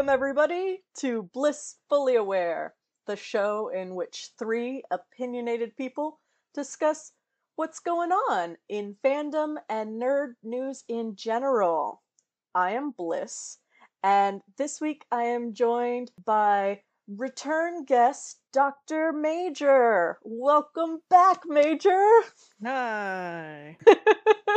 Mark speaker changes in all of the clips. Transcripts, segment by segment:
Speaker 1: Welcome, everybody, to Blissfully Aware, the show in which three opinionated people discuss what's going on in fandom and nerd news in general. I am Bliss, and this week I am joined by return guest Dr. Major. Welcome back, Major.
Speaker 2: Hi.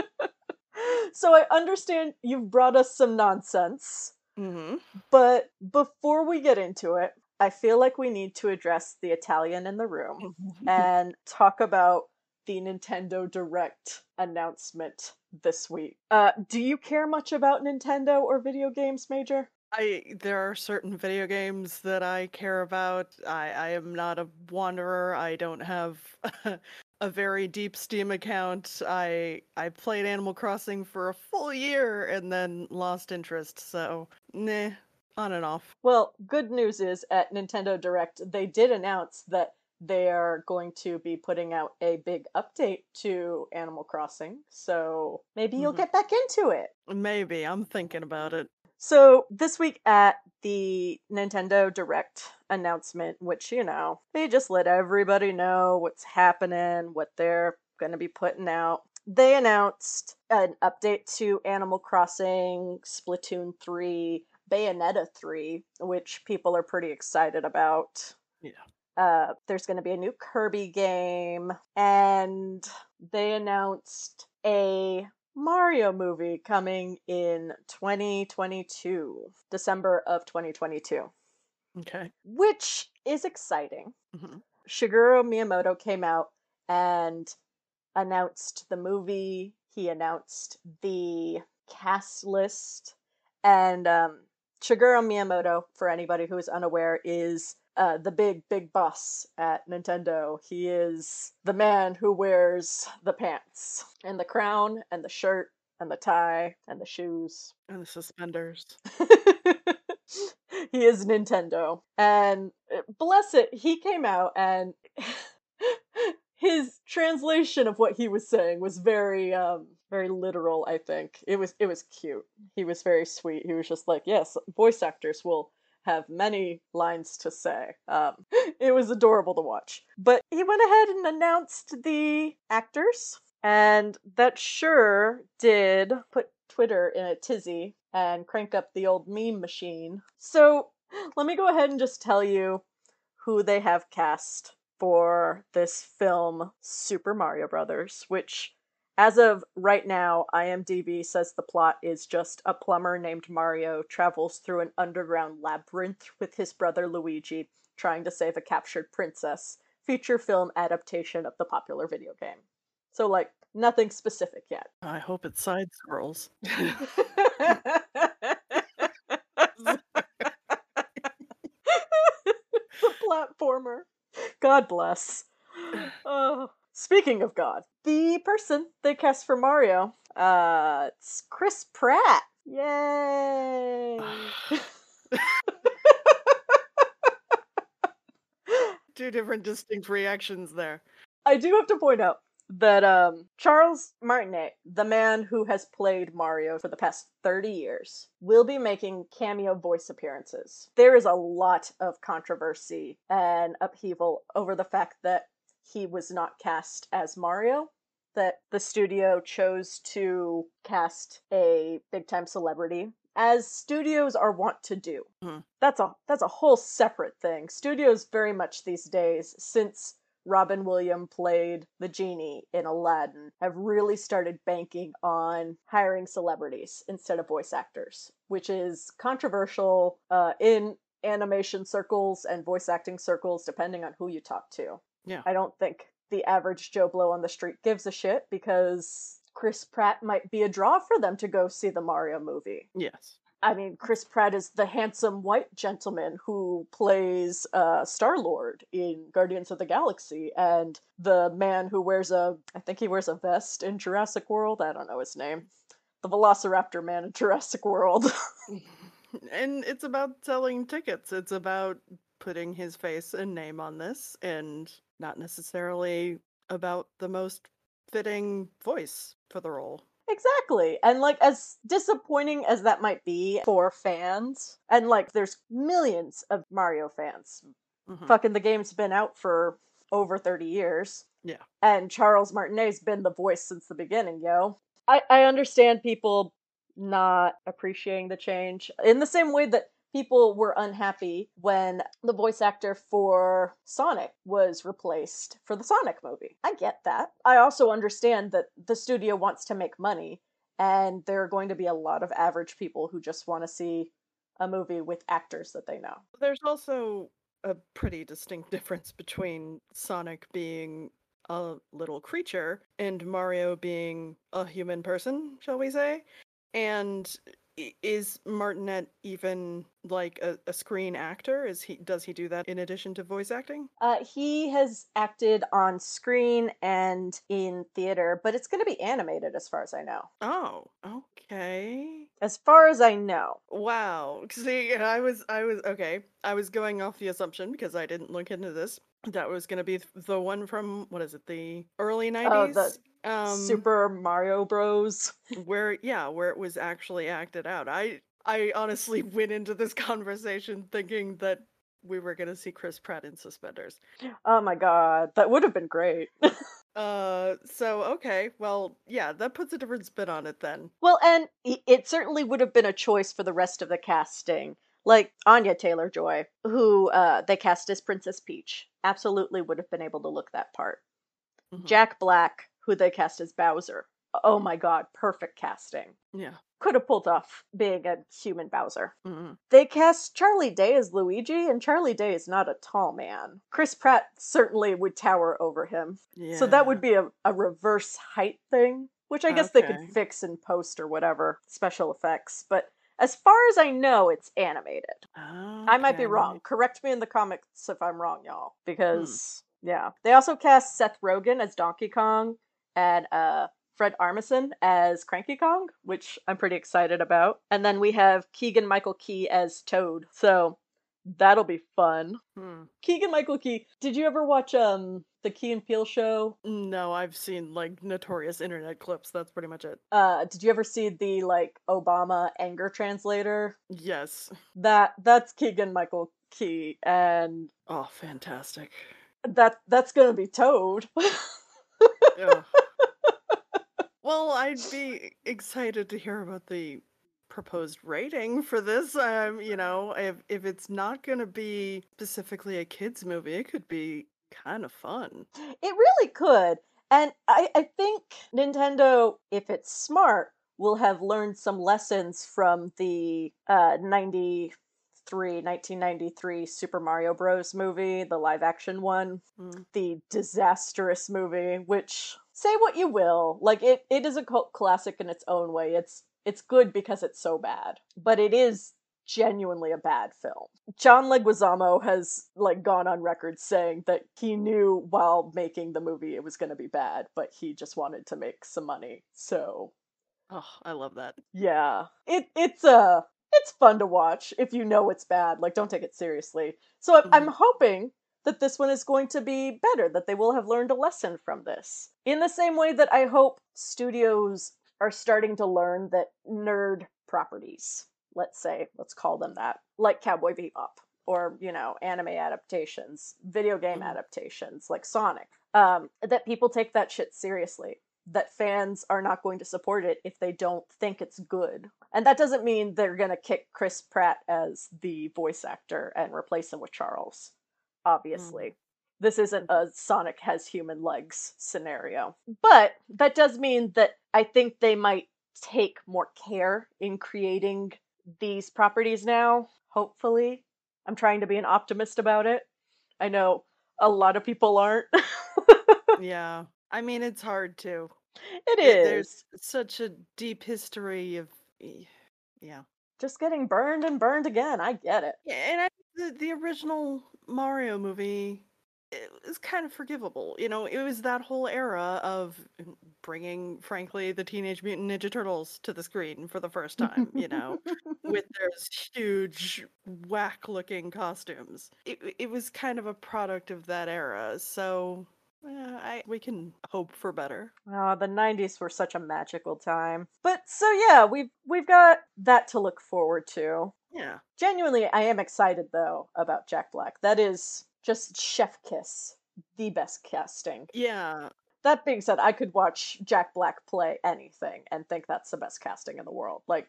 Speaker 1: so I understand you've brought us some nonsense.
Speaker 2: Hmm
Speaker 1: But before we get into it, I feel like we need to address the Italian in the room and talk about the Nintendo Direct announcement this week. Uh, do you care much about Nintendo or video games, Major?
Speaker 2: I there are certain video games that I care about. I I am not a wanderer. I don't have a very deep Steam account. I I played Animal Crossing for a full year and then lost interest. So, nah, on and off.
Speaker 1: Well, good news is at Nintendo Direct, they did announce that they are going to be putting out a big update to Animal Crossing. So maybe you'll
Speaker 2: Mhm.
Speaker 1: get back into it.
Speaker 2: Maybe I'm thinking about it.
Speaker 1: So this week at the Nintendo Direct announcement, which you know, they just let everybody know what's happening, what they're going to be putting out. They announced an update to Animal Crossing, Splatoon 3, Bayonetta 3, which people are pretty excited about.
Speaker 2: Yeah.
Speaker 1: Uh, there's going to be a new Kirby game, and they announced a Mario movie coming in 2022, December of 2022,
Speaker 2: Okay.
Speaker 1: which is exciting.
Speaker 2: hmm
Speaker 1: Shigeru Miyamoto came out and announced the movie. He announced the cast list. And um, Shigeru Miyamoto, for anybody who is unaware, is uh, the big, big boss at Nintendo. He is the man who wears the pants and the crown and the shirt and the tie and the shoes.
Speaker 2: And the suspenders.
Speaker 1: he is Nintendo. And uh, bless it, he came out and his translation of what he was saying was very um very literal, I think. It was it was cute. He was very sweet. He was just like, "Yes, voice actors will have many lines to say." Um it was adorable to watch. But he went ahead and announced the actors and that sure did put Twitter in a tizzy and crank up the old meme machine. So let me go ahead and just tell you who they have cast for this film, Super Mario Brothers, which, as of right now, IMDb says the plot is just a plumber named Mario travels through an underground labyrinth with his brother Luigi, trying to save a captured princess. Feature film adaptation of the popular video game. So, like, nothing specific yet.
Speaker 2: I hope it side scrolls.
Speaker 1: the platformer. God bless. Oh, speaking of God, the person they cast for Mario, uh, it's Chris Pratt. Yay!
Speaker 2: Two different distinct reactions there.
Speaker 1: I do have to point out that um, Charles Martinet, the man who has played Mario for the past 30 years, will be making cameo voice appearances. There is a lot of controversy and upheaval over the fact that he was not cast as Mario, that the studio chose to cast a big time celebrity. As studios are wont to do.
Speaker 2: Mhm.
Speaker 1: That's a that's a whole separate thing. Studios very much these days, since Robin Williams played the genie in Aladdin, have really started banking on hiring celebrities instead of voice actors, which is controversial uh, in animation circles and voice acting circles, depending on who you talk to.
Speaker 2: Yeah.
Speaker 1: I don't think the average Joe Blow on the street gives a shit because Chris Pratt might be a draw for them to go see the Mario movie.
Speaker 2: Yes.
Speaker 1: I mean, Chris Pratt is the handsome white gentleman who plays uh, Star Lord in Guardians of the Galaxy, and the man who wears a, I think he wears a vest in Jurassic World. I don't know his name. The Velociraptor man in Jurassic World.
Speaker 2: and it's about selling tickets. It's about putting his face and name on this and not necessarily about the most fitting voice for the role.
Speaker 1: Exactly. And like as disappointing as that might be for fans, and like there's millions of Mario fans.
Speaker 2: Mhm.
Speaker 1: Fucking the game's been out for over 30 years.
Speaker 2: Yeah.
Speaker 1: And Charles Martinet's been the voice since the beginning, yo. I, I understand people not appreciating the change in the same way that people were unhappy when the voice actor for Sonic was replaced for the Sonic movie. I get that. I also understand that the studio wants to make money and there are going to be a lot of average people who just want to see a movie with actors that they know.
Speaker 2: There's also a pretty distinct difference between Sonic being a little creature and Mario being a human person, shall we say? And is Martinet even like a, a screen actor? Is he does he do that in addition to voice acting?
Speaker 1: Uh, he has acted on screen and in theater, but it's going to be animated as far as I know.
Speaker 2: Oh, okay.
Speaker 1: As far as I know.
Speaker 2: Wow. See, I was I was okay. I was going off the assumption because I didn't look into this. That was going to be the one from what is it? The early 90s?
Speaker 1: Oh, the
Speaker 2: um
Speaker 1: Super Mario Bros.
Speaker 2: where yeah, where it was actually acted out. I I honestly went into this conversation thinking that we were going to see Chris Pratt in suspenders.
Speaker 1: Oh my god, that would have been great.
Speaker 2: Uh so okay, well, yeah, that puts a different spin on it then.
Speaker 1: well, and it certainly would have been a choice for the rest of the casting. Like Anya Taylor Joy, who uh, they cast as Princess Peach, absolutely would have been able to look that part.
Speaker 2: Mhm.
Speaker 1: Jack Black, who they cast as Bowser. Oh my god, perfect casting.
Speaker 2: Yeah.
Speaker 1: Could have pulled off being a human Bowser.
Speaker 2: mhm.
Speaker 1: They cast Charlie Day as Luigi, and Charlie Day is not a tall man. Chris Pratt certainly would tower over him.
Speaker 2: Yeah.
Speaker 1: So that would be a, a reverse height thing, which I guess they could fix in post or whatever, special effects. But as far as I know, it's animated. I might be wrong. Correct me in the comments if I'm wrong, y'all.
Speaker 2: Hmm.
Speaker 1: Because, yeah. They also cast Seth Rogen as Donkey Kong and uh, Fred Armisen as Cranky Kong, which I'm pretty excited about. And then we have Keegan Michael Key as Toad. So that'll be fun.
Speaker 2: Hmm.
Speaker 1: Keegan Michael Key, did you ever watch um the Key and Peele show?
Speaker 2: No, I've seen like notorious internet clips. That's pretty much it.
Speaker 1: Uh did you ever see the like Obama anger translator?
Speaker 2: Yes.
Speaker 1: That that's Keegan Michael Key and
Speaker 2: Oh, fantastic.
Speaker 1: that that's going to be Toad.
Speaker 2: Well, I'd be excited to hear about the proposed rating for this. Um, you know, if if it's not going to be specifically a kids movie, it could be kind of fun.
Speaker 1: It really could. And I, I think Nintendo, if it's smart, will have learned some lessons from the uh, 93, 1993 Super Mario Bros. movie, the live action one,
Speaker 2: Mm.
Speaker 1: the disastrous movie, which say what you will, like it, it is a cult classic in its own way. It's it's good because it's so bad, but it is genuinely a bad film. John Leguizamo has like gone on record saying that he knew while making the movie it was going to be bad, but he just wanted to make some money. So,
Speaker 2: Oh, I love that.
Speaker 1: yeah. It it's uh it's fun to watch if you know it's bad. Like don't take it seriously. So I- I'm hoping that this one is going to be better, that they will have learned a lesson from this. In the same way that I hope studios are starting to learn that nerd properties, let's say, let's call them that, like Cowboy Bebop or, you know, anime adaptations, video game
Speaker 2: Mhm.
Speaker 1: adaptations like Sonic, um, that people take that shit seriously. That fans are not going to support it if they don't think it's good. And that doesn't mean they're going to kick Chris Pratt as the voice actor and replace him with Charles obviously. This isn't a Sonic has human legs scenario. But that does mean that I think they might take more care in creating these properties now, hopefully. I'm trying to be an optimist about it. I know a lot of people aren't.
Speaker 2: Yeah. I mean, it's hard to.
Speaker 1: it is.
Speaker 2: Such a deep history of. Yeah.
Speaker 1: Just getting burned and burned again. I get it.
Speaker 2: Yeah, and I, the the original Mario movie it was kind of forgivable. You know, it was that whole era of bringing, frankly, the Teenage Mutant Ninja Turtles to the screen for the first time. You know, with those huge whack-looking costumes. It it was kind of a product of that era. So Uh, I we can hope for better.
Speaker 1: Oh, the '90s were such a magical time. But so yeah, we've we've got that to look forward to.
Speaker 2: Yeah.
Speaker 1: Genuinely, I am excited though about Jack Black. That is just chef kiss, the best casting.
Speaker 2: Yeah.
Speaker 1: That being said, I could watch Jack Black play anything and think that's the best casting in the world. Like,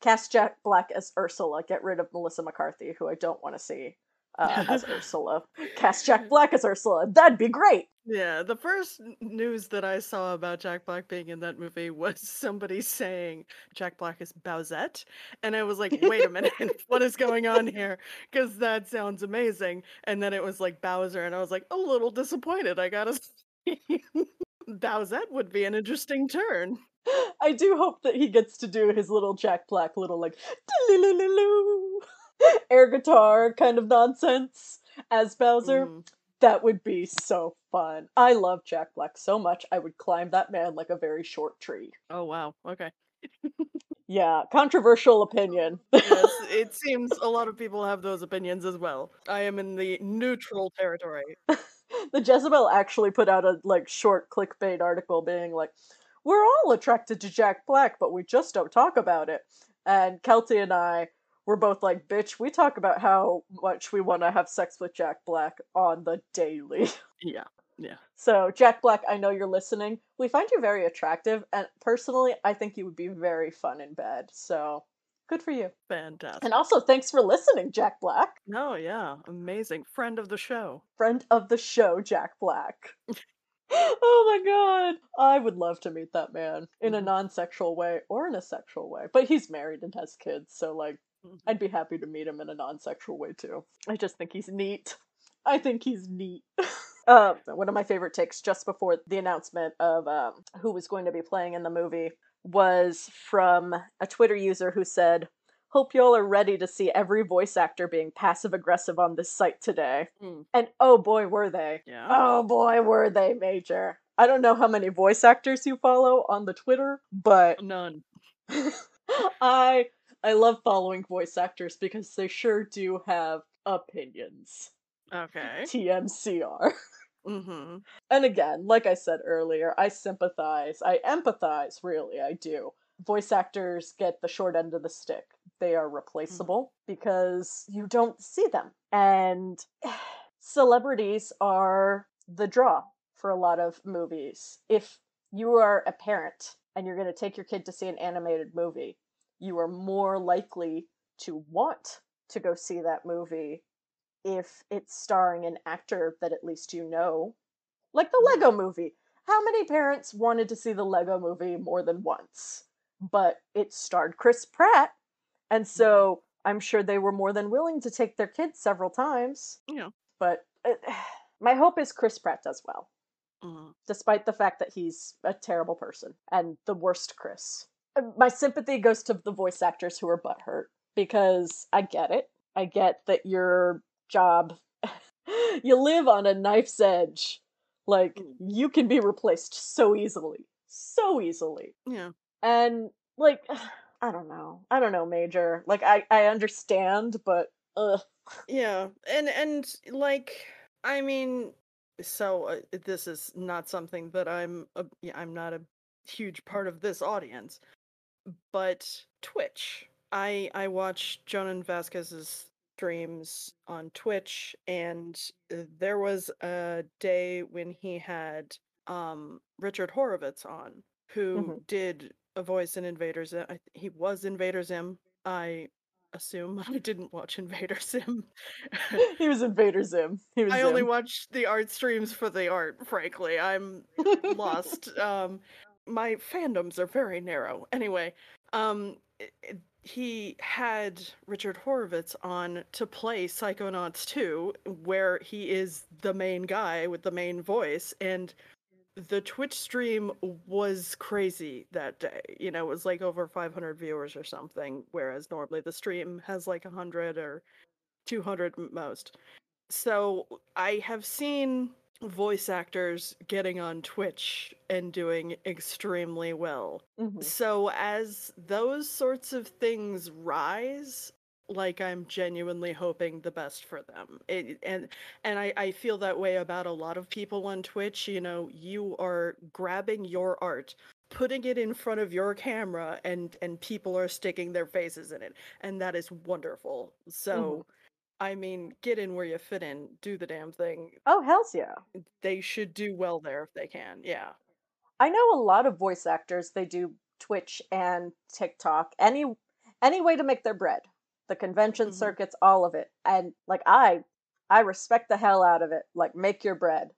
Speaker 1: cast Jack Black as Ursula, get rid of Melissa McCarthy, who I don't want to see uh, as Ursula. Cast Jack Black as Ursula. That'd be great.
Speaker 2: Yeah, the first news that I saw about Jack Black being in that movie was somebody saying Jack Black is Bowsette. And I was like, wait a minute, what is going on here? Because that sounds amazing. And then it was like Bowser, and I was like, a little disappointed, I gotta say. Bowsette would be an interesting turn.
Speaker 1: I do hope that he gets to do his little Jack Black little like air guitar kind of nonsense as Bowser.
Speaker 2: Mhm.
Speaker 1: That would be so fun. I love Jack Black so much. I would climb that man like a very short tree.
Speaker 2: Oh, wow. Okay.
Speaker 1: Yeah, controversial opinion.
Speaker 2: Yes, it seems a lot of people have those opinions as well. I am in the neutral territory.
Speaker 1: the Jezebel actually put out a like short clickbait article being like, "We're all attracted to Jack Black, but we just don't talk about it." And Kelty and I were both like, "Bitch, we talk about how much we want to have sex with Jack Black on the daily."
Speaker 2: Yeah. Yeah.
Speaker 1: So, Jack Black, I know you're listening. We find you very attractive, and personally, I think you would be very fun in bed. So, good for you.
Speaker 2: Fantastic.
Speaker 1: And also, thanks for listening, Jack Black.
Speaker 2: No, yeah. Amazing. Friend of the show.
Speaker 1: friend of the show, Jack Black. oh my god. I would love to meet that man in a
Speaker 2: Mhm.
Speaker 1: non sexual way or in a sexual way. But he's married and has kids, so like. I'd be happy to meet him in a non sexual way too. I just think he's neat. I think he's neat. uh, one of my favorite takes just before the announcement of um, who was going to be playing in the movie was from a Twitter user who said, Hope y'all are ready to see every voice actor being passive aggressive on this site today.
Speaker 2: Mm.
Speaker 1: And oh boy, were they.
Speaker 2: Yeah.
Speaker 1: Oh boy, were they major. I don't know how many voice actors you follow on the Twitter, but
Speaker 2: None.
Speaker 1: I I love following voice actors because they sure do have opinions.
Speaker 2: Okay.
Speaker 1: TMCR.
Speaker 2: Mm-hmm.
Speaker 1: And again, like I said earlier, I sympathize. I empathize, really, I do. Voice actors get the short end of the stick. They are replaceable because you don't see them. And celebrities are the draw for a lot of movies. If you are a parent and you're going to take your kid to see an animated movie, you are more likely to want to go see that movie if it's starring an actor that at least you know. Like the
Speaker 2: Mhm.
Speaker 1: Lego movie. How many parents wanted to see the Lego movie more than once? But it starred Chris Pratt, and so I'm sure they were more than willing to take their kids several times.
Speaker 2: Yeah.
Speaker 1: But uh, my hope is Chris Pratt does well,
Speaker 2: Mm-hmm.
Speaker 1: despite the fact that he's a terrible person and the worst Chris. Uh, My sympathy goes to the voice actors who are butthurt because I get it. I get that your job, you live on a knife's edge. Like,
Speaker 2: Mm.
Speaker 1: you can be replaced so easily. So easily.
Speaker 2: Yeah.
Speaker 1: And, like, I don't know. I don't know, Major. Like, I, I understand, but, ugh.
Speaker 2: Yeah. And and like I mean so uh, this is not something that I'm a, yeah, I'm not a huge part of this audience. But Twitch. I I watch Jhonen Vasquez's streams on Twitch and uh, there was a day when he had um Richard Horvitz on who
Speaker 1: Mhm.
Speaker 2: did a voice in Invader Zim. I, he was Invader Zim. I assume I didn't watch Invader Zim.
Speaker 1: he was Invader Zim. He was
Speaker 2: I only
Speaker 1: Zim.
Speaker 2: watch the art streams for the art, frankly. I'm lost. Um, my fandoms are very narrow. Anyway, um, he had Richard Horvitz on to play Psychonauts 2, where he is the main guy with the main voice, and the Twitch stream was crazy that day. You know, it was like over 500 viewers or something, whereas normally the stream has like 100 or 200 most. So I have seen voice actors getting on Twitch and doing extremely well.
Speaker 1: Mhm.
Speaker 2: So as those sorts of things rise, like I'm genuinely hoping the best for them. It, and and I, I feel that way about a lot of people on Twitch. You know, you are grabbing your art, putting it in front of your camera, and and people are sticking their faces in it, and that is wonderful. So.
Speaker 1: Mm-hmm.
Speaker 2: I mean, get in where you fit in, do the damn thing.
Speaker 1: Oh, hell's yeah.
Speaker 2: They should do well there if they can. Yeah.
Speaker 1: I know a lot of voice actors, they do Twitch and TikTok, any any way to make their bread. The convention
Speaker 2: Mhm.
Speaker 1: circuits, all of it. And like I I respect the hell out of it. Like make your bread.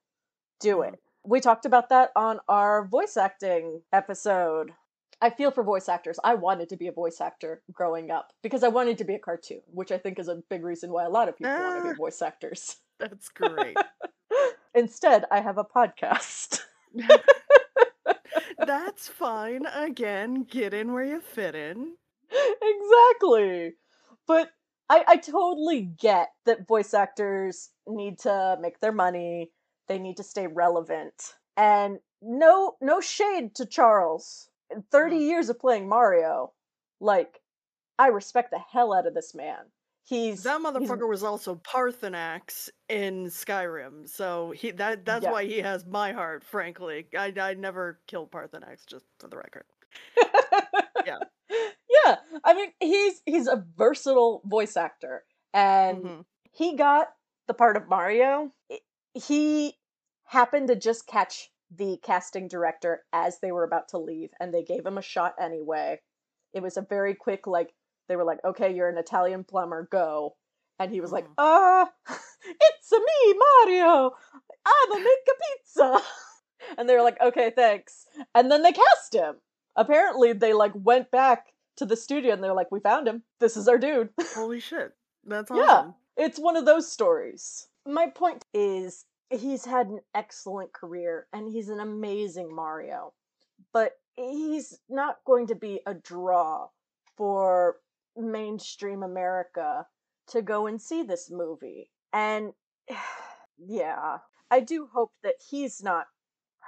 Speaker 1: Do it. We talked about that on our voice acting episode. I feel for voice actors. I wanted to be a voice actor growing up because I wanted to be a cartoon, which I think is a big reason why a lot of people want to
Speaker 2: Ah.
Speaker 1: be voice actors.
Speaker 2: That's great.
Speaker 1: Instead, I have a podcast.
Speaker 2: That's fine. Again, get in where you fit in.
Speaker 1: exactly. But I, I totally get that voice actors need to make their money. They need to stay relevant. And no no shade to Charles. In 30
Speaker 2: Mm.
Speaker 1: years of playing Mario, like I respect the hell out of this man. He's
Speaker 2: That
Speaker 1: he's-
Speaker 2: motherfucker was also Paarthurnax in Skyrim, so he that that's
Speaker 1: Yeah.
Speaker 2: why he has my heart. Frankly, I I never killed Paarthurnax, just for the record. Yeah.
Speaker 1: Yeah. I mean, he's he's a versatile voice actor and
Speaker 2: Mhm.
Speaker 1: he got the part of Mario. He happened to just catch the casting director as they were about to leave, and they gave him a shot anyway. It was a very quick, like, they were like, okay, you're an Italian plumber, go. And he was like,
Speaker 2: "Ah,
Speaker 1: uh, it's a me, Mario. I will make a pizza. And they were like, okay, thanks. And then they cast him. Apparently, they like went back to the studio and they're like, we found him. This is our dude.
Speaker 2: Holy shit, that's awesome. Yeah.
Speaker 1: It's one of those stories. My point is, he's had an excellent career and he's an amazing Mario, but he's not going to be a draw for mainstream America to go and see this movie. And yeah, I do hope that he's not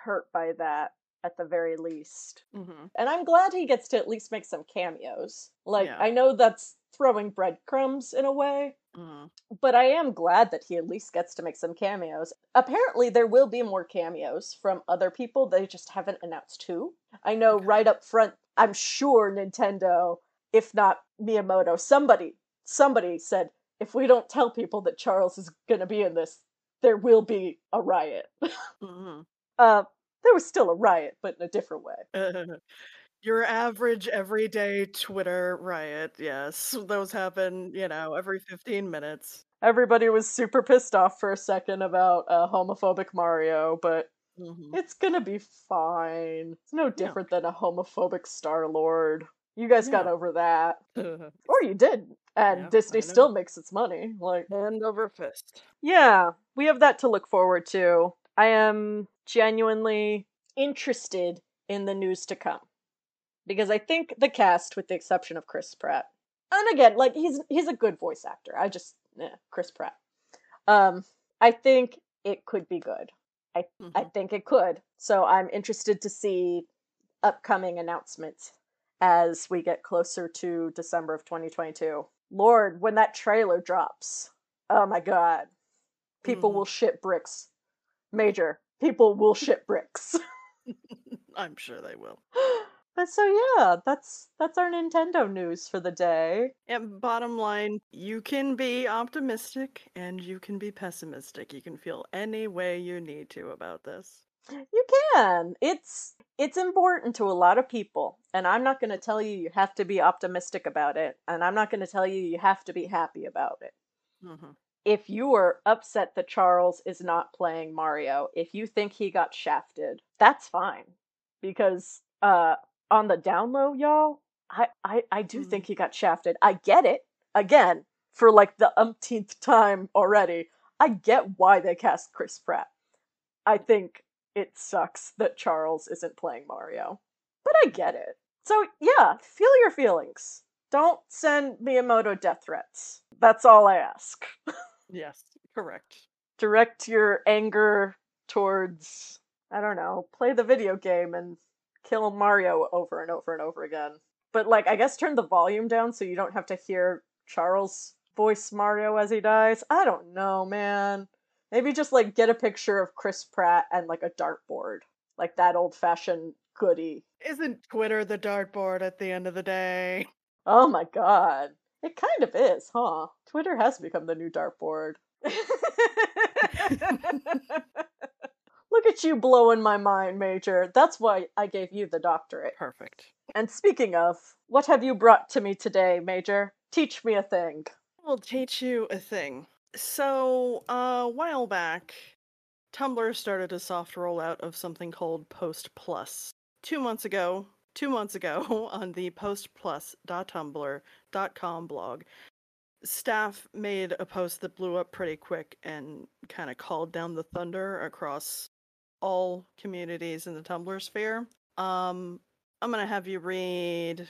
Speaker 1: hurt by that at the very least.
Speaker 2: hmm
Speaker 1: And I'm glad he gets to at least make some cameos. Like,
Speaker 2: Yeah.
Speaker 1: I know that's throwing breadcrumbs in a way,
Speaker 2: hmm
Speaker 1: but I am glad that he at least gets to make some cameos. Apparently, there will be more cameos from other people. They just haven't announced who. I know
Speaker 2: Okay.
Speaker 1: right up front, I'm sure Nintendo, if not Miyamoto, somebody, somebody said, if we don't tell people that Charles is going to be in this, there will be a riot.
Speaker 2: hmm
Speaker 1: uh, there was still a riot, but in a different way.
Speaker 2: Your average everyday Twitter riot, yes. Those happen, you know, every 15 minutes.
Speaker 1: Everybody was super pissed off for a second about uh, homophobic Mario, but
Speaker 2: hmm
Speaker 1: it's gonna be fine. It's no different than a homophobic Star Lord. You guys got over that, or you didn't, and
Speaker 2: Yep,
Speaker 1: Disney still makes its money. Like, hand
Speaker 2: over fist.
Speaker 1: yeah, we have that to look forward to. I am genuinely interested in the news to come because I think the cast, with the exception of Chris Pratt, and again, like he's he's a good voice actor. I just eh, Chris Pratt. Um, I think it could be good. I
Speaker 2: Mhm.
Speaker 1: think it could. So I'm interested to see upcoming announcements as we get closer to December of 2022. Lord, when that trailer drops, oh my god, people
Speaker 2: Mhm.
Speaker 1: will shit bricks. Major, people will shit bricks.
Speaker 2: I'm sure they will.
Speaker 1: but so yeah, that's that's our Nintendo news for the day.
Speaker 2: And bottom line, you can be optimistic and you can be pessimistic. You can feel any way you need to about this.
Speaker 1: You can. It's it's important to a lot of people, and I'm not going to tell you you have to be optimistic about it, and I'm not going to tell you you have to be happy about it.
Speaker 2: hmm
Speaker 1: If you are upset that Charles is not playing Mario, if you think he got shafted, that's fine. Because uh on the down low, y'all, I I, I do
Speaker 2: Mhm.
Speaker 1: think he got shafted. I get it. Again, for like the umpteenth time already. I get why they cast Chris Pratt. I think it sucks that Charles isn't playing Mario. But I get it. So yeah, feel your feelings. Don't send Miyamoto death threats. That's all I ask.
Speaker 2: Yes, correct.
Speaker 1: Direct your anger towards I don't know, play the video game and kill Mario over and over and over again. But like I guess turn the volume down so you don't have to hear Charles voice Mario as he dies? I don't know, man. Maybe just like get a picture of Chris Pratt and like a dartboard, like that old fashioned goody.
Speaker 2: Isn't Twitter the dartboard at the end of the day?
Speaker 1: Oh my god. It kind of is, huh? Twitter has become the new dartboard. Look at you blowing my mind, Major. That's why I gave you the doctorate.
Speaker 2: Perfect.
Speaker 1: And speaking of, what have you brought to me today, Major? Teach me a thing.
Speaker 2: I'll teach you a thing. So, a while back, Tumblr started a soft rollout of something called Post Plus. Two months ago, two months ago, on the postplus.tumblr.com blog, staff made a post that blew up pretty quick and kind of called down the thunder across all communities in the Tumblr sphere. Um, I'm gonna have you read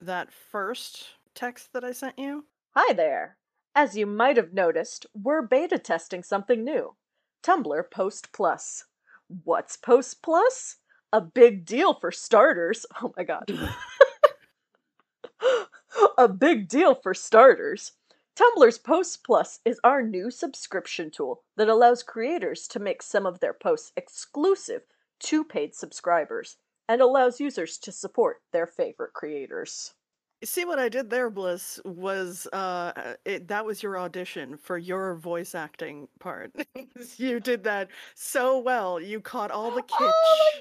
Speaker 2: that first text that I sent you.
Speaker 1: Hi there. As you might have noticed, we're beta testing something new Tumblr Post Plus. What's Post Plus? A big deal for starters. Oh my god. a big deal for starters. Tumblr's Post Plus is our new subscription tool that allows creators to make some of their posts exclusive to paid subscribers and allows users to support their favorite creators.
Speaker 2: See what I did there, Bliss, was uh it, that was your audition for your voice acting part. you did that so well. You caught all the kitsch.
Speaker 1: Oh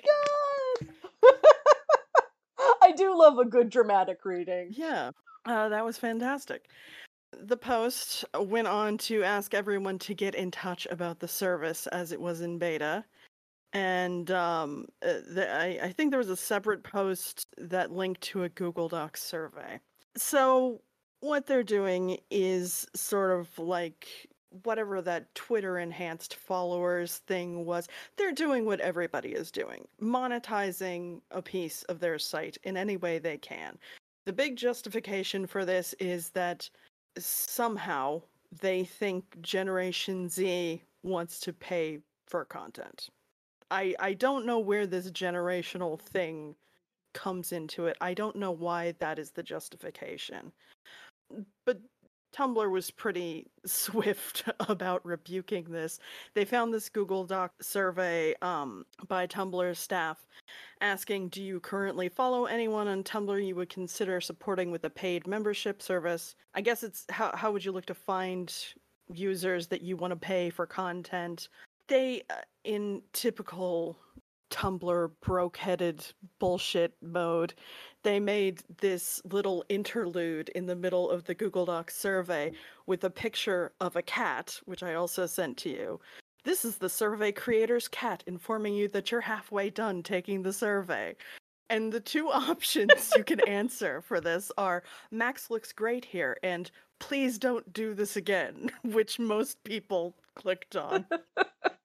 Speaker 1: my god! I do love a good dramatic reading.
Speaker 2: Yeah. Uh, that was fantastic. The post went on to ask everyone to get in touch about the service as it was in beta. And um, uh, the, I, I think there was a separate post that linked to a Google Docs survey. So, what they're doing is sort of like whatever that Twitter enhanced followers thing was. They're doing what everybody is doing monetizing a piece of their site in any way they can. The big justification for this is that somehow they think Generation Z wants to pay for content. I I don't know where this generational thing comes into it. I don't know why that is the justification. But Tumblr was pretty swift about rebuking this. They found this Google Doc survey um, by Tumblr staff asking, Do you currently follow anyone on Tumblr you would consider supporting with a paid membership service? I guess it's how, how would you look to find users that you want to pay for content? They, uh, in typical Tumblr broke headed bullshit mode, they made this little interlude in the middle of the Google Docs survey with a picture of a cat, which I also sent to you. This is the survey creator's cat informing you that you're halfway done taking the survey. And the two options you can answer for this are Max looks great here and please don't do this again, which most people clicked on.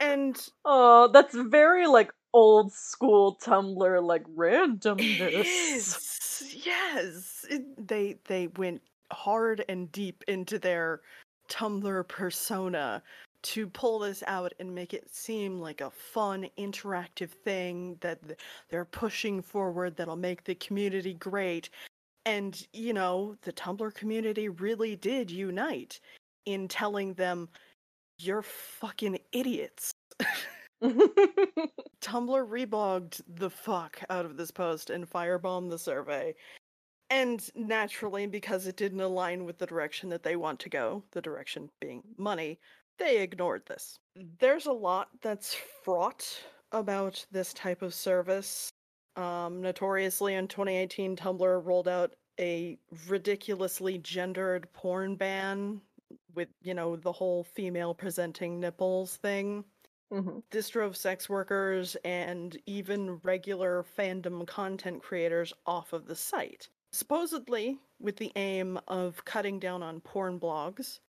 Speaker 2: and
Speaker 1: Oh, that's very like old school Tumblr like randomness.
Speaker 2: Yes, yes. It- they they went hard and deep into their Tumblr persona to pull this out and make it seem like a fun, interactive thing that they're pushing forward that'll make the community great. And you know, the Tumblr community really did unite in telling them, "You're fucking idiots." Tumblr reblogged the fuck out of this post and firebombed the survey. And naturally, because it didn't align with the direction that they want to go, the direction being money, they ignored this. There's a lot that's fraught about this type of service. Um, notoriously, in 2018, Tumblr rolled out a ridiculously gendered porn ban with, you know, the whole female presenting nipples thing
Speaker 1: Mhm.
Speaker 2: this drove sex workers and even regular fandom content creators off of the site. Supposedly, with the aim of cutting down on porn blogs.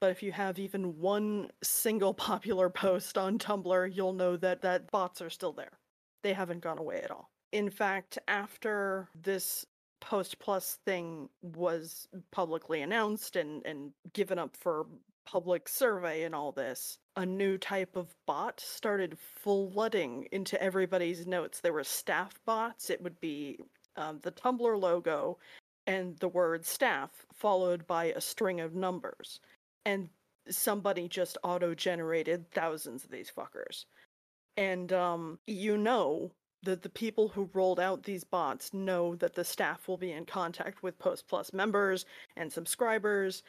Speaker 2: But if you have even one single popular post on Tumblr, you'll know that that bots are still there. They haven't gone away at all. In fact, after this Post Plus thing was publicly announced and, and given up for public survey and all this, a new type of bot started flooding into everybody's notes. There were staff bots. It would be um, the Tumblr logo and the word staff followed by a string of numbers. And somebody just auto generated thousands of these fuckers. And um, you know that the people who rolled out these bots know that the staff will be in contact with Post Plus members and subscribers,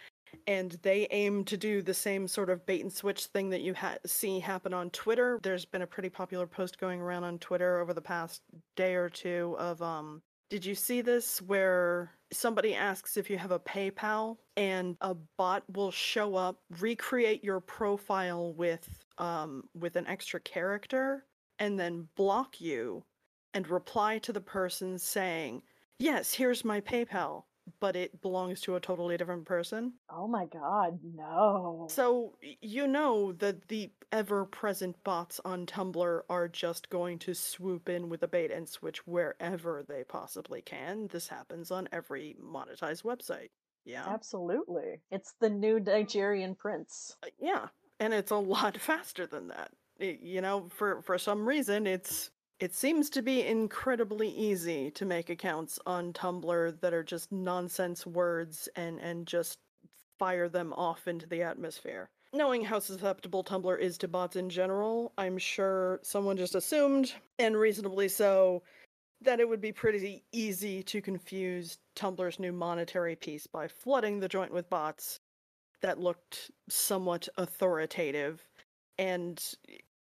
Speaker 2: and they aim to do the same sort of bait and switch thing that you ha- see happen on Twitter. There's been a pretty popular post going around on Twitter over the past day or two of um did you see this where somebody asks if you have a PayPal and a bot will show up, recreate your profile with um with an extra character and then block you and reply to the person saying, "Yes, here's my PayPal." But it belongs to a totally different person.
Speaker 1: Oh my god, no.
Speaker 2: So you know that the ever-present bots on Tumblr are just going to swoop in with a bait and switch wherever they possibly can. This happens on every monetized website. Yeah.
Speaker 1: Absolutely. It's the new Nigerian prince.
Speaker 2: Uh, Yeah, and it's a lot faster than that. You know, for for some reason, it's it seems to be incredibly easy to make accounts on Tumblr that are just nonsense words and and just fire them off into the atmosphere. Knowing how susceptible Tumblr is to bots in general, I'm sure someone just assumed, and reasonably so, that it would be pretty easy to confuse Tumblr's new monetary piece by flooding the joint with bots that looked somewhat authoritative. And,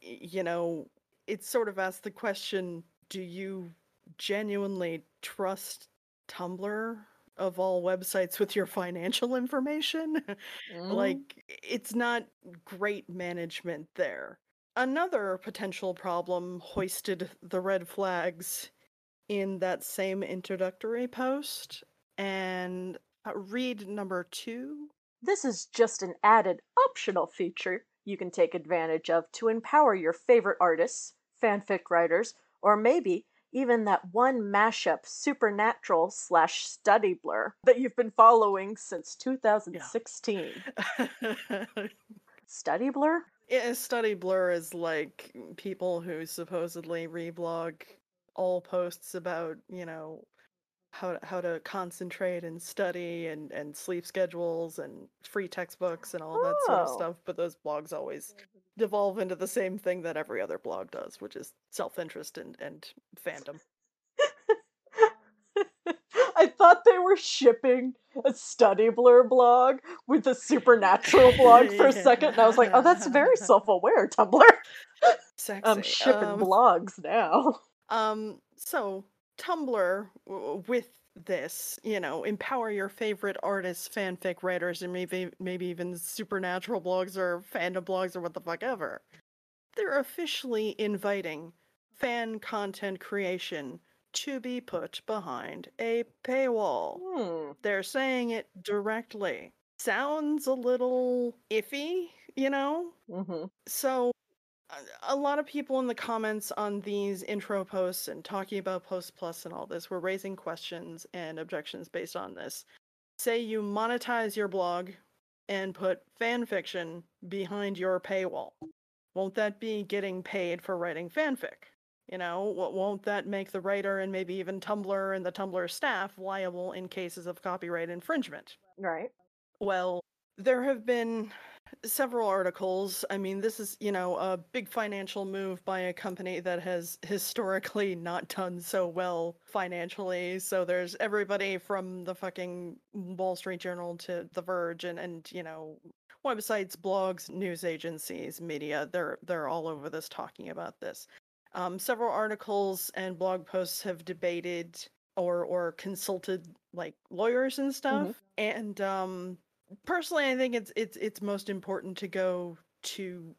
Speaker 2: you know, it sort of asks the question do you genuinely trust Tumblr of all websites with your financial information?
Speaker 1: Mm.
Speaker 2: like, it's not great management there. Another potential problem hoisted the red flags in that same introductory post. And uh, read number two
Speaker 1: This is just an added optional feature you can take advantage of to empower your favorite artists, fanfic writers, or maybe even that one mashup supernatural slash studyblr that you've been following since 2016. Studyblr?
Speaker 2: Yeah, studyblr is like people who supposedly reblog all posts about, you know, how to, how to concentrate and study and and sleep schedules and free textbooks and all that sort of
Speaker 1: Oh.
Speaker 2: stuff, but those blogs always devolve into the same thing that every other blog does, which is self-interest and and fandom.
Speaker 1: I thought they were shipping a studyblr blog with a supernatural blog for a second, and I was like, oh, that's very self aware, Tumblr.
Speaker 2: Sexy.
Speaker 1: I'm shipping
Speaker 2: Um,
Speaker 1: blogs now.
Speaker 2: Um, so Tumblr w- with this, you know, empower your favorite artists, fanfic writers, and maybe maybe even supernatural blogs or fandom blogs or what the fuck ever. They're officially inviting fan content creation to be put behind a paywall.
Speaker 1: Hmm.
Speaker 2: They're saying it directly. Sounds a little iffy, you know?
Speaker 1: hmm
Speaker 2: So, a- lot of people in the comments on these intro posts and talking about Post Plus and all this were raising questions and objections based on this. Say you monetize your blog and put fan fiction behind your paywall. Won't that be getting paid for writing fanfic? You know, won't that make the writer and maybe even Tumblr and the Tumblr staff liable in cases of copyright infringement?
Speaker 1: Right.
Speaker 2: Well, there have been several articles. I mean, this is, you know, a big financial move by a company that has historically not done so well financially. So there's everybody from the fucking Wall Street Journal to The Verge and, and you know, websites, blogs, news agencies, media. They're they're all over this talking about this. Um, several articles and blog posts have debated or or consulted like lawyers and stuff. And um personally i think it's it's it's most important to go to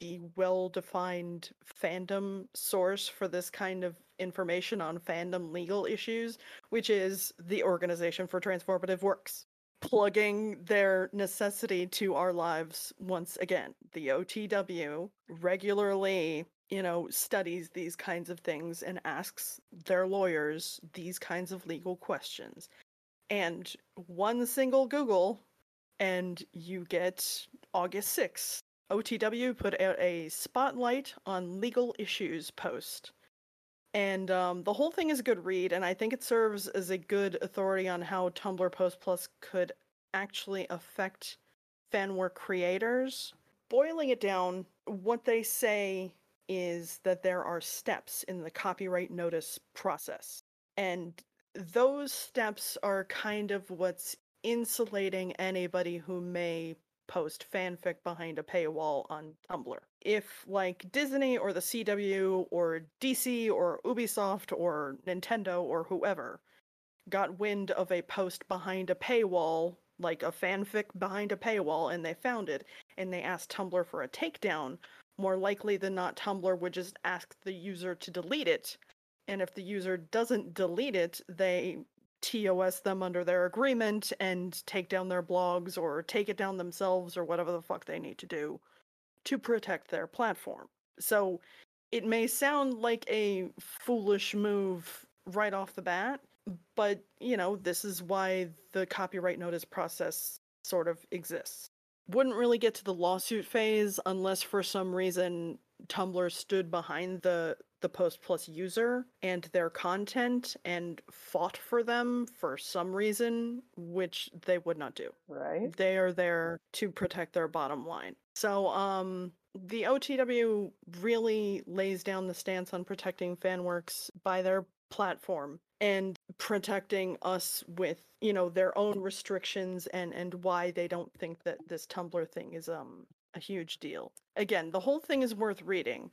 Speaker 2: the well-defined fandom source for this kind of information on fandom legal issues which is the organization for transformative works plugging their necessity to our lives once again. The otw regularly you know studies these kinds of things and asks their lawyers these kinds of legal questions. And one single google and you get August 6th. OTW put out a spotlight on legal issues post And um, the whole thing is a good read, and I think it serves as a good authority on how Tumblr Post Plus could actually affect fan work creators. Boiling it down, what they say is that there are steps in the copyright notice process. And those steps are kind of what's insulating anybody who may post fanfic behind a paywall on Tumblr. If, like, Disney or the CW or DC or Ubisoft or Nintendo or whoever got wind of a post behind a paywall, like a fanfic behind a paywall, and they found it, and they asked Tumblr for a takedown, more likely than not, Tumblr would just ask the user to delete it. And if the user doesn't delete it, they TOS them under their agreement and take down their blogs or take it down themselves or whatever the fuck they need to do to protect their platform. So it may sound like a foolish move right off the bat, but you know, this is why the copyright notice process sort of exists. Wouldn't really get to the lawsuit phase unless for some reason Tumblr stood behind the the Post Plus user and their content and fought for them for some reason, which they would not do.
Speaker 1: Right.
Speaker 2: They are there to protect their bottom line. So, um, the OTW really lays down the stance on protecting fanworks by their platform and protecting us with you know their own restrictions and and why they don't think that this tumblr thing is um a huge deal again the whole thing is worth reading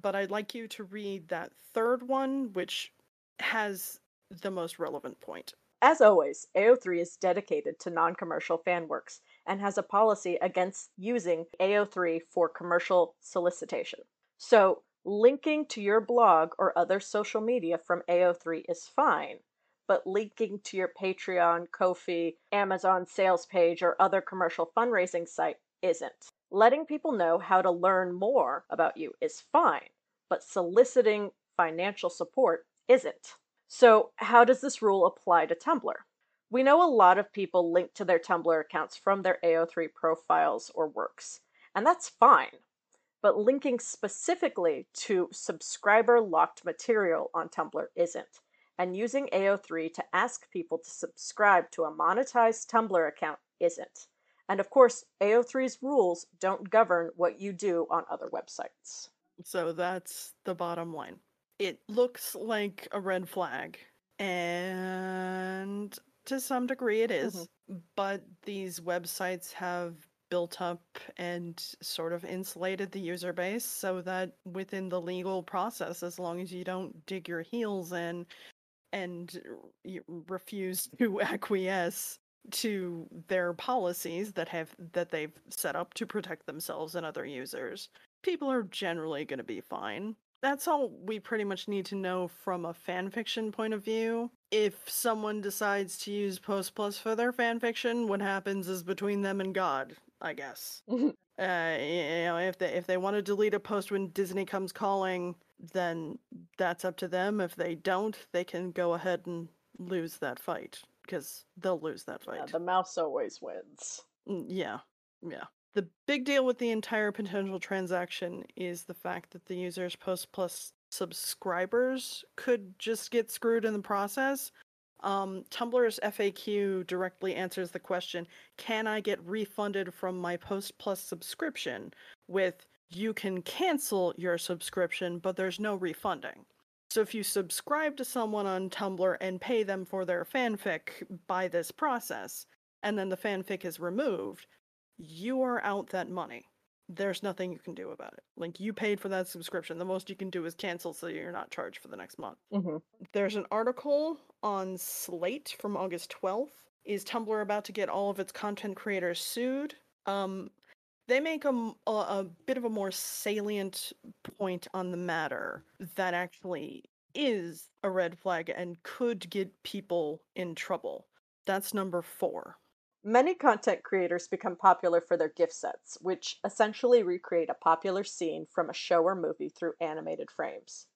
Speaker 2: but I'd like you to read that third one, which has the most relevant point.
Speaker 1: As always, AO3 is dedicated to non commercial fan works and has a policy against using AO3 for commercial solicitation. So, linking to your blog or other social media from AO3 is fine, but linking to your Patreon, Ko-fi, Amazon sales page, or other commercial fundraising site isn't. Letting people know how to learn more about you is fine, but soliciting financial support isn't. So, how does this rule apply to Tumblr? We know a lot of people link to their Tumblr accounts from their AO3 profiles or works, and that's fine. But linking specifically to subscriber locked material on Tumblr isn't, and using AO3 to ask people to subscribe to a monetized Tumblr account isn't. And of course, AO3's rules don't govern what you do on other websites.
Speaker 2: So that's the bottom line. It looks like a red flag, and to some degree it is, mm-hmm. but these websites have built up and sort of insulated the user base so that within the legal process, as long as you don't dig your heels in and refuse to acquiesce to their policies that have that they've set up to protect themselves and other users people are generally going to be fine. That's all we pretty much need to know from a fanfiction point of view. If someone decides to use post plus for their fanfiction, what happens is between them and god i guess. Uh, you know if they if they want to delete a post when disney comes calling then that's up to them. If they don't they can go ahead and lose that fight because they'll lose that fight.
Speaker 1: Yeah, the mouse always wins.
Speaker 2: Mm, yeah, yeah. The big deal with the entire potential transaction is the fact that the user's Post Plus subscribers could just get screwed in the process. Um, Tumblr's FAQ directly answers the question Can I get refunded from my Post Plus subscription? with you can cancel your subscription, but there's no refunding. So if you subscribe to someone on Tumblr and pay them for their fanfic by this process, and then the fanfic is removed, you are out that money. There's nothing you can do about it. Like you paid for that subscription. The most you can do is cancel so you're not charged for the next month.
Speaker 1: Mm-hmm.
Speaker 2: There's an article on Slate from August 12th. Is Tumblr about to get all of its content creators sued? Um, they make a, a, a, bit of a more salient point on the matter that actually is a red flag and could get people in trouble. That's number four.
Speaker 1: Many content creators become popular for their gif sets, which essentially recreate a popular scene from a show or movie through animated frames.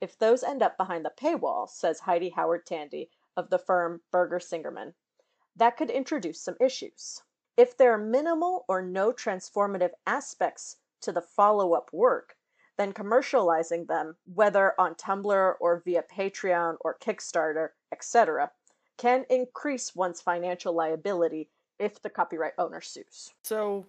Speaker 1: If those end up behind the paywall, says Heidi Howard Tandy of the firm Berger Singerman, that could introduce some issues. If there are minimal or no transformative aspects to the follow up work, then commercializing them, whether on Tumblr or via Patreon or Kickstarter, etc., can increase one's financial liability if the copyright owner sues.
Speaker 2: So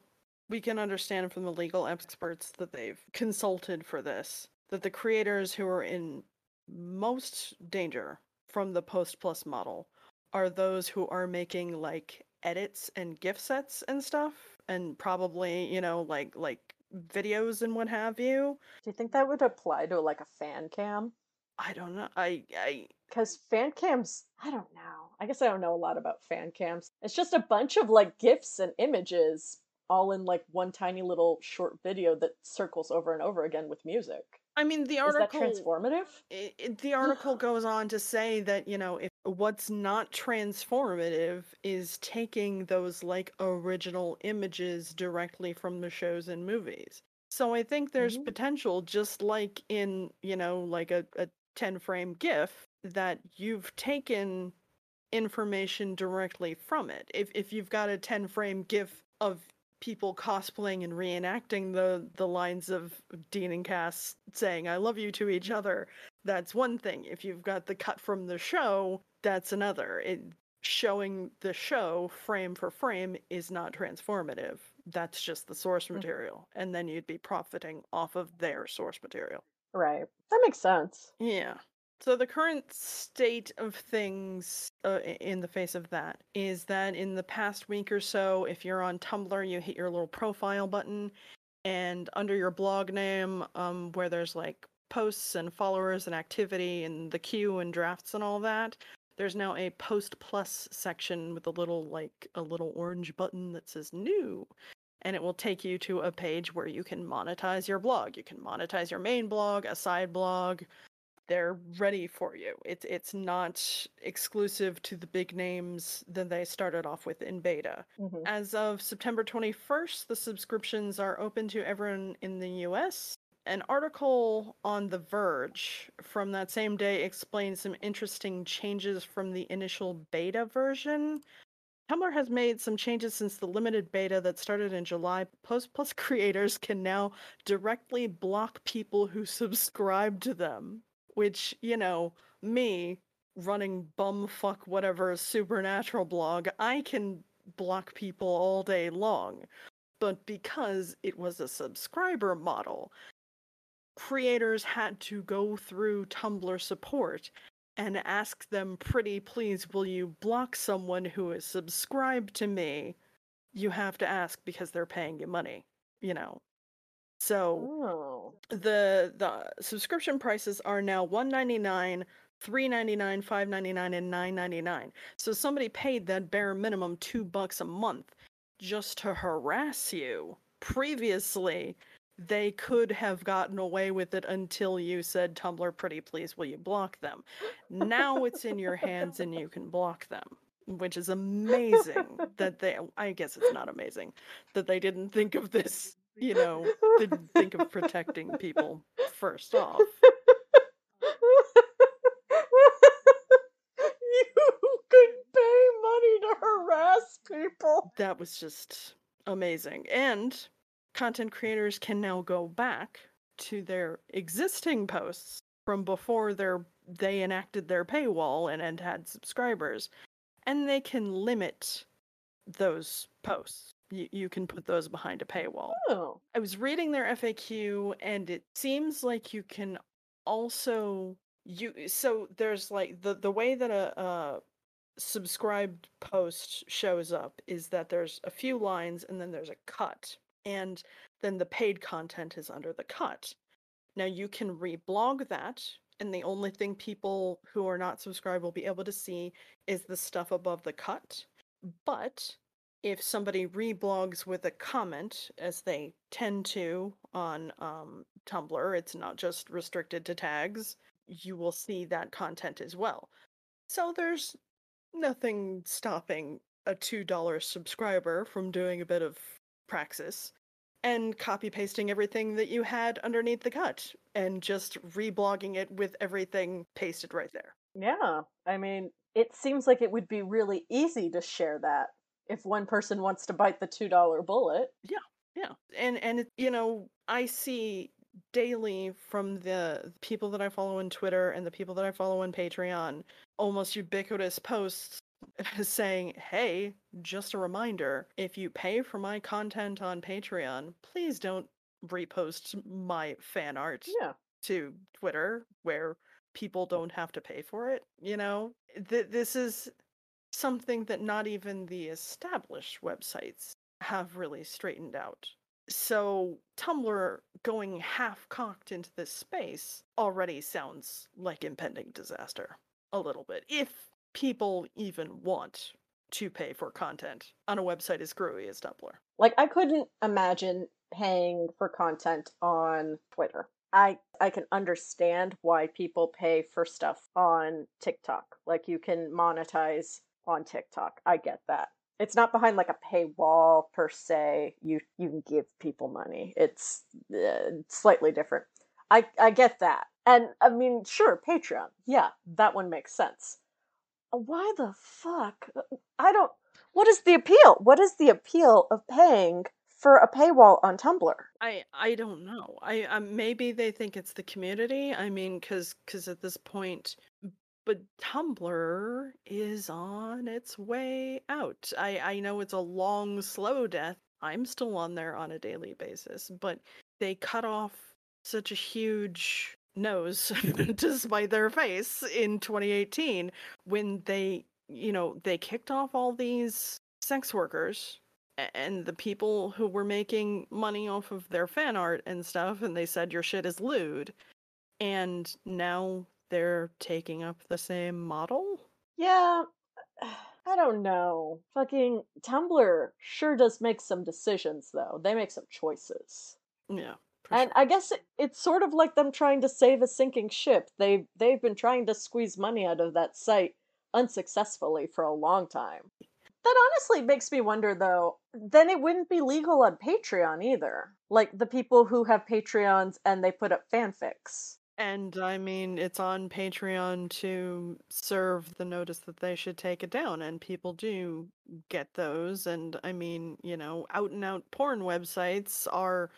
Speaker 2: we can understand from the legal experts that they've consulted for this that the creators who are in most danger from the post plus model are those who are making like edits and gif sets and stuff and probably you know like like videos and what have you
Speaker 1: Do you think that would apply to like a fan cam?
Speaker 2: i don't know i i
Speaker 1: Because fan cams, I don't know. I guess I don't know a lot about fan cams. It's just a bunch of like GIFs and images all in like one tiny little short video that circles over and over again with music.
Speaker 2: i mean the article.
Speaker 1: Is that transformative?
Speaker 2: i i- the article goes on to say that you know if what's not transformative is taking those like original images directly from the shows and movies so i think there's
Speaker 1: Mhm.
Speaker 2: potential just like in you know like a, a 10 frame gif that you've taken information directly from it if if you've got a 10 frame gif of people cosplaying and reenacting the the lines of Dean and Cas saying "I love you" to each other, that's one thing. If you've got the cut from the show, that's another. It showing the show frame for frame is not transformative. That's just the source
Speaker 1: Mhm.
Speaker 2: material, and then you'd be profiting off of their source material.
Speaker 1: Right. That makes sense.
Speaker 2: Yeah. So the current state of things uh, in the face of that is that in the past week or so, if you're on Tumblr, you hit your little profile button, and under your blog name, um, where there's like posts and followers and activity and the queue and drafts and all that, there's now a post plus section with a little like a little orange button that says new and it will take you to a page where you can monetize your blog. You can monetize your main blog, a side blog. They're ready for you. It's it's not exclusive to the big names that they started off with in beta.
Speaker 1: Mhm.
Speaker 2: As of September 21st, the subscriptions are open to everyone in the US. An article on The Verge from that same day explains some interesting changes from the initial beta version. Tumblr has made some changes since the limited beta that started in July. Post Plus creators can now directly block people who subscribe to them, which, you know, me running bumfuck whatever supernatural blog, I can block people all day long. But because it was a subscriber model, creators had to go through Tumblr support and ask them, pretty please, will you block someone who is subscribed to me? You have to ask because they're paying you money, you know. So
Speaker 1: Oh.
Speaker 2: the the subscription prices are now 199 399 599 and 999 so somebody paid that bare minimum two bucks a month just to harass you previously they could have gotten away with it until you said tumblr pretty please will you block them now it's in your hands and you can block them which is amazing that they i guess it's not amazing that they didn't think of this you know didn't think of protecting people first off.
Speaker 1: you could pay money to harass people.
Speaker 2: That was just amazing. And content creators can now go back to their existing posts from before their they enacted their paywall and, and had subscribers. And they can limit those posts. You, you can put those behind a paywall.
Speaker 1: Oh.
Speaker 2: I was reading their FAQ and it seems like you can also you so there's like the the way that a, a subscribed post shows up is that there's a few lines and then there's a cut and then the paid content is under the cut. Now you can reblog that and the only thing people who are not subscribed will be able to see is the stuff above the cut. But if somebody reblogs with a comment, as they tend to on um, Tumblr, it's not just restricted to tags, you will see that content as well. So there's nothing stopping a $2 subscriber from doing a bit of praxis and copy pasting everything that you had underneath the cut and just reblogging it with everything pasted right there.
Speaker 1: Yeah. I mean, it seems like it would be really easy to share that if one person wants to bite the $2 bullet.
Speaker 2: Yeah, Yeah. and and it- you know, I see daily from the people that I follow on Twitter and the people that I follow on Patreon almost ubiquitous posts saying, hey, just a reminder if you pay for my content on Patreon, please don't repost my fan art
Speaker 1: Yeah.
Speaker 2: to Twitter where people don't have to pay for it. You know, Th- this is something that not even the established websites have really straightened out. So, Tumblr going half cocked into this space already sounds like impending disaster a little bit. If people even want to pay for content on a website as screwy as Tumblr.
Speaker 1: Like I couldn't imagine paying for content on Twitter. I I can understand why people pay for stuff on TikTok. Like you can monetize on TikTok. I get that. It's not behind like a paywall per se. You you can give people money. It's uh, slightly different. I I get that. And I mean, sure, Patreon. Yeah, that one makes sense. Why the fuck? I don't what is the appeal? What is the appeal of paying for a paywall on Tumblr?
Speaker 2: I I don't know. I um, maybe they think it's the community. I mean, because because at this point, but Tumblr is on its way out. I I know it's a long, slow death. I'm still on there on a daily basis, but they cut off such a huge nose to spite their face in 2018 when they you know they kicked off all these sex workers and the people who were making money off of their fan art and stuff and they said your shit is lewd and now they're taking up the same model
Speaker 1: Yeah, I don't know. Fucking Tumblr sure does make some decisions though. They make some choices.
Speaker 2: yeah for
Speaker 1: And. I guess it, it's sort of like them trying to save a sinking ship. They they've been trying to squeeze money out of that site unsuccessfully for a long time. That honestly makes me wonder though, then it wouldn't be legal on Patreon either. Like the people who have Patreons and they put up fanfics.
Speaker 2: and i mean it's on patreon to serve the notice that they should take it down and people do get those and i mean you know out and out porn websites are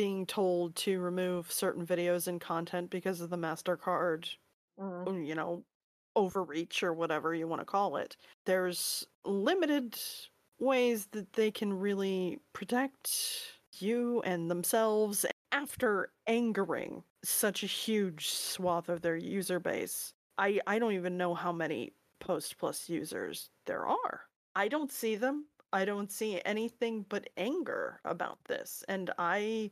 Speaker 2: being told to remove certain videos and content because of the mastercard
Speaker 1: Mm.
Speaker 2: um, you know, overreach or whatever you want to call it. There's limited ways that they can really protect you and themselves after angering such a huge swath of their user base. I, I don't even know how many Post Plus users there are. I don't see them. I don't see anything but anger about this. And I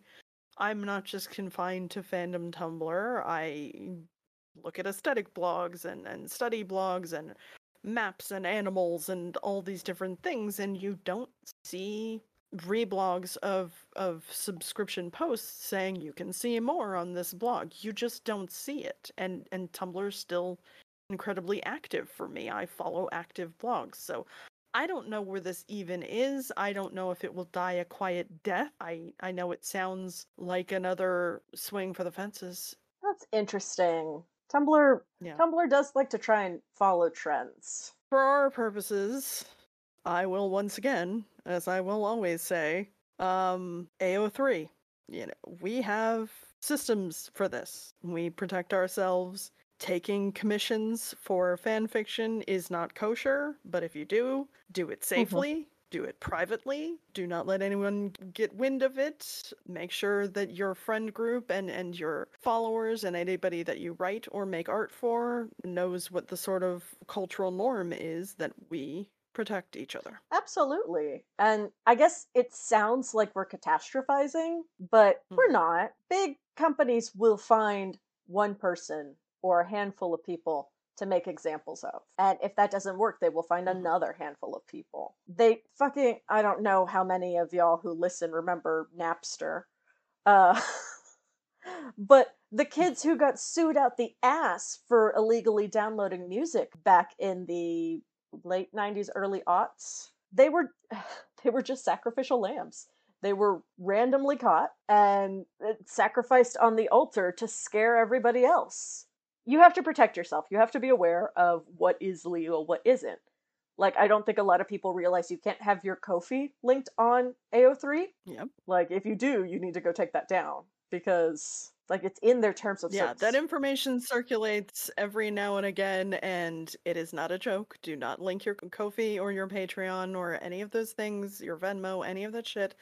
Speaker 2: I'm not just confined to fandom Tumblr. I look at aesthetic blogs and, and study blogs and maps and animals and all these different things and you don't see reblogs of of subscription posts saying you can see more on this blog you just don't see it and and tumblr's still incredibly active for me i follow active blogs so i don't know where this even is i don't know if it will die a quiet death i i know it sounds like another swing for the fences
Speaker 1: That's interesting. Tumblr
Speaker 2: yeah
Speaker 1: Tumblr does like to try and follow trends.
Speaker 2: for our purposes, I will once again, as I will always say, um, AO3. You know, we have systems for this. We protect ourselves. Taking commissions for fan fiction is not kosher, but if you do, do it safely. Do it privately. Do not let anyone get wind of it. Make sure that your friend group and, and your followers and anybody that you write or make art for knows what the sort of cultural norm is that we protect each other.
Speaker 1: Absolutely. And I guess it sounds like we're catastrophizing, but we're
Speaker 2: Mhm.
Speaker 1: not. Big companies will find one person or a handful of people to make examples of. And if that doesn't work, they will find
Speaker 2: Mhm.
Speaker 1: another handful of people. They fucking, I don't know how many of y'all who listen remember Napster. Uh, but the kids who got sued out the ass for illegally downloading music back in the late 90s early aughts they were they were just sacrificial lambs they were randomly caught and uh, sacrificed on the altar to scare everybody else you have to protect yourself you have to be aware of what is legal what isn't like i don't think a lot of people realize you can't have your kofi linked on ao3
Speaker 2: Yep.
Speaker 1: like if you do you need to go take that down because like it's in their terms of service.
Speaker 2: Yeah,
Speaker 1: service.
Speaker 2: that information circulates every now and again, and it is not a joke. Do not link your Ko-fi or your Patreon or any of those things, your Venmo, any of that shit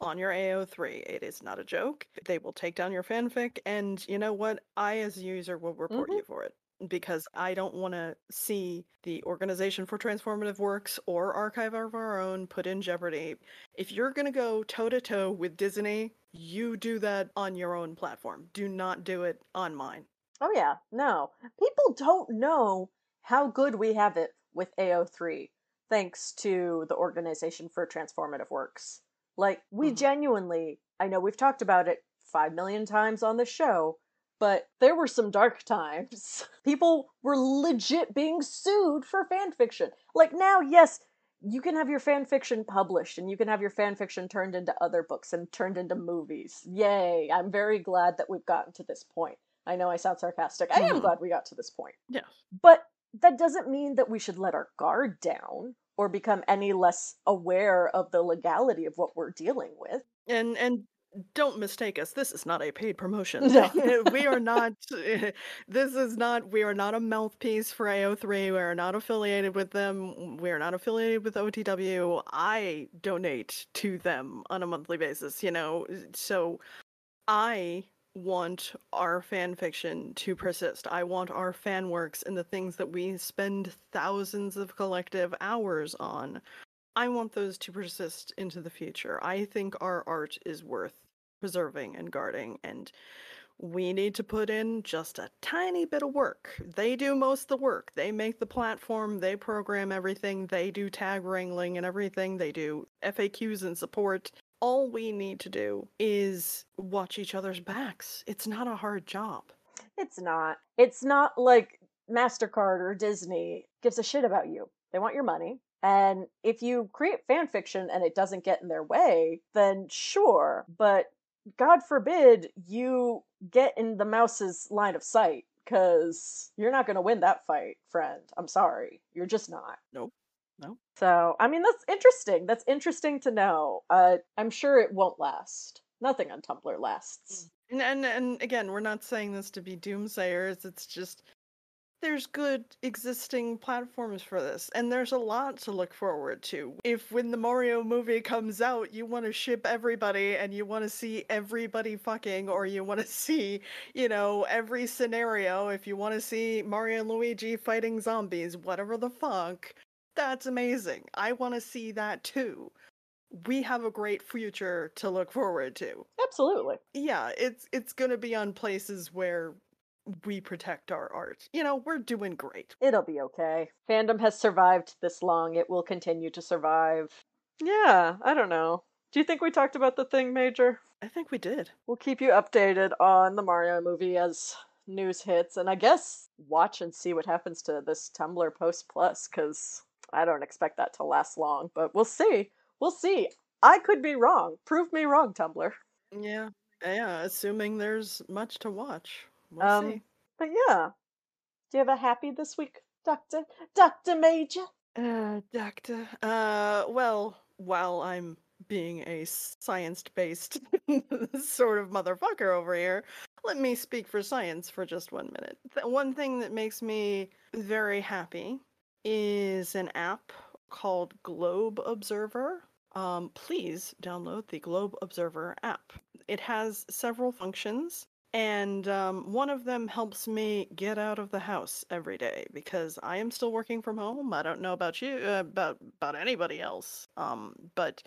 Speaker 2: on your AO3. It is not a joke. They will take down your fanfic, and you know what? I, as a user, will report
Speaker 1: Mhm.
Speaker 2: you for it because I don't want to see the Organization for Transformative Works or Archive of Our Own put in jeopardy. If you're going to go toe to toe with Disney, you do that on your own platform. Do not do it on mine.
Speaker 1: Oh yeah, no. People don't know how good we have it with AO3 thanks to the Organization for Transformative Works. Like we
Speaker 2: Mhm.
Speaker 1: genuinely, I know we've talked about it 5 million times on the show, but there were some dark times. People were legit being sued for fan fiction. Like now, yes, you can have your fan fiction published and you can have your fan fiction turned into other books and turned into movies. Yay. I'm very glad that we've gotten to this point. I know I sound sarcastic. I am
Speaker 2: Mhm.
Speaker 1: glad we got to this point.
Speaker 2: Yes.
Speaker 1: But that doesn't mean that we should let our guard down or become any less aware of the legality of what we're dealing with.
Speaker 2: And and don't mistake us. This is not a paid promotion.
Speaker 1: No.
Speaker 2: we are not. This is not. We are not a mouthpiece for AO3. We are not affiliated with them. We are not affiliated with OTW. I donate to them on a monthly basis. You know, so I want our fan fiction to persist. I want our fan works and the things that we spend thousands of collective hours on. I want those to persist into the future. I think our art is worth preserving and guarding, and we need to put in just a tiny bit of work. They do most of the work. They make the platform, they program everything, they do tag wrangling and everything, they do FAQs and support. All we need to do is watch each other's backs. It's not a hard job.
Speaker 1: It's not. It's not like MasterCard or Disney gives a shit about you. They want your money. And if you create fan fiction and it doesn't get in their way, then sure. But God forbid you get in the mouse's line of sight because you're not going to win that fight, friend. I'm sorry. You're just not.
Speaker 2: Nope. No.
Speaker 1: So, I mean, that's interesting. That's interesting to know. Uh, I'm sure it won't last. Nothing on Tumblr lasts.
Speaker 2: And, and and again, we're not saying this to be doomsayers. It's just there's good existing platforms for this, and there's a lot to look forward to. If when the Mario movie comes out, you want to ship everybody and you want to see everybody fucking, or you want to see, you know, every scenario. If you want to see Mario and Luigi fighting zombies, whatever the fuck, that's amazing. I want to see that too. We have a great future to look forward to
Speaker 1: Absolutely.
Speaker 2: yeah it's it's gonna be on places where we protect our art you know we're doing great
Speaker 1: It'll be okay. Fandom has survived this long. It will continue to survive. Yeah, I don't know. Do you think we talked about the thing, Major?
Speaker 2: i think we did
Speaker 1: We'll keep you updated on the Mario movie as news hits, and I guess watch and see what happens to this Tumblr Post Plus, because I don't expect that to last long, but we'll see. We'll see. I could be wrong. Prove me wrong, Tumblr.
Speaker 2: yeah yeah assuming there's much to watch we'll
Speaker 1: Um,
Speaker 2: see
Speaker 1: But yeah. Do you have a happy this week, Doctor? Doctor Major?
Speaker 2: uh doctor uh well while i'm being a science-based sort of motherfucker over here let me speak for science for just one minute the one thing that makes me very happy is an app called globe observer um, please download the globe observer app it has several functions and um, one of them helps me get out of the house every day because I am still working from home. I don't know about you, uh, about about anybody else. Um, but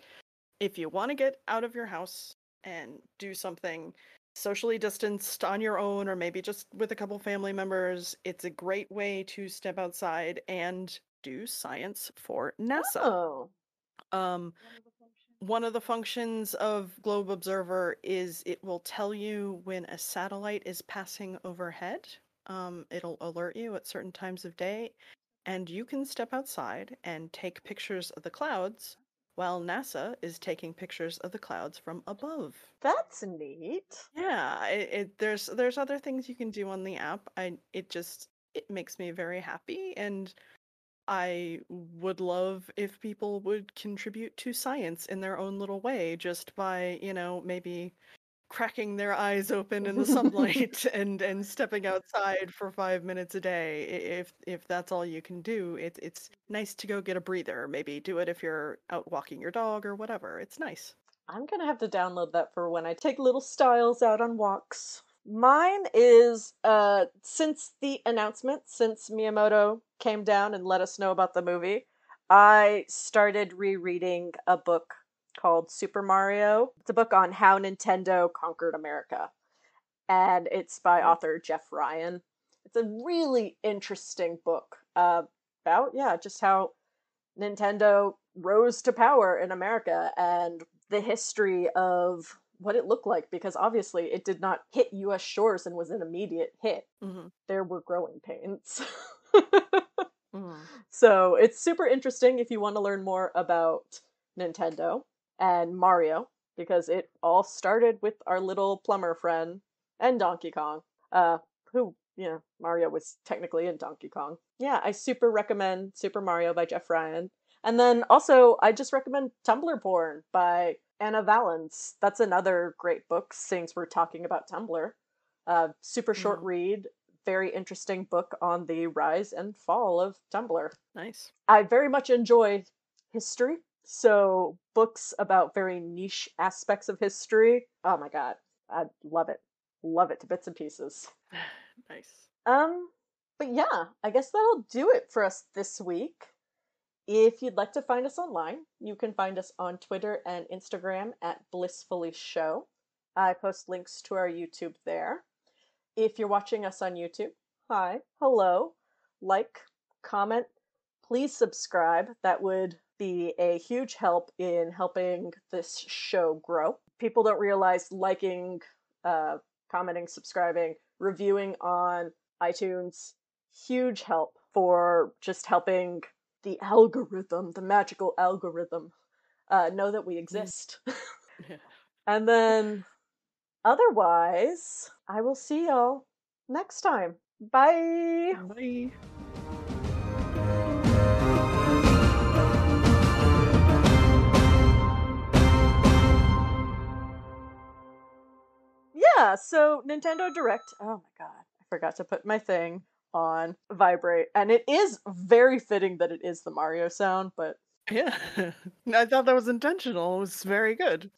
Speaker 2: if you want to get out of your house and do something socially distanced on your own, or maybe just with a couple family members, it's a great way to step outside and do science for NASA.
Speaker 1: Oh.
Speaker 2: Um, one of the functions of Globe Observer is it will tell you when a satellite is passing overhead. Um, it'll alert you at certain times of day, and you can step outside and take pictures of the clouds while NASA is taking pictures of the clouds from above.
Speaker 1: That's neat.
Speaker 2: Yeah, it, it there's there's other things you can do on the app. I it just it makes me very happy and I would love if people would contribute to science in their own little way just by, you know, maybe cracking their eyes open in the sunlight and and stepping outside for five minutes a day. If if that's all you can do, it's it's nice to go get a breather. Maybe do it if you're out walking your dog or whatever. It's nice.
Speaker 1: I'm gonna have to download that for when I take little styles out on walks. Mine is uh since the announcement, since Miyamoto came down and let us know about the movie, I started rereading a book called Super Mario. It's a book on how Nintendo conquered America. And it's by author Jeff Ryan. It's a really interesting book uh, about, yeah, just how Nintendo rose to power in America and the history of what it looked like because obviously it did not hit US shores and was an immediate hit.
Speaker 2: Mm-hmm.
Speaker 1: There were growing pains.
Speaker 2: Mm.
Speaker 1: So it's super interesting if you want to learn more about Nintendo and Mario because it all started with our little plumber friend and Donkey Kong. Uh, who you know, Mario was technically in Donkey Kong. Yeah, I super recommend Super Mario by Jeff Ryan. And then also, I just recommend Tumblr Porn by Ana Valens. That's another great book, since we're talking about Tumblr. Uh, super short
Speaker 2: Mhm.
Speaker 1: read, very interesting book on the rise and fall of Tumblr.
Speaker 2: Nice.
Speaker 1: I very much enjoy history, so books about very niche aspects of history. Oh my god, I love it, love it to bits and pieces.
Speaker 2: Nice.
Speaker 1: Um, but yeah, I guess that'll do it for us this week. If you'd like to find us online, you can find us on Twitter and Instagram at Blissfully Show. I post links to our YouTube there. If you're watching us on YouTube, hi, hello, like, comment, please subscribe. That would be a huge help in helping this show grow. People don't realize liking, uh, commenting, subscribing, reviewing on iTunes, huge help for just helping the algorithm, the magical algorithm, uh, know that we exist.
Speaker 2: Yeah.
Speaker 1: and then, otherwise, I will see y'all next time. Bye.
Speaker 2: Bye.
Speaker 1: Yeah, so Nintendo Direct. Oh my god, I forgot to put my thing on vibrate, and it is very fitting that it is the Mario sound, but
Speaker 2: Yeah. I thought that was intentional. It was very good.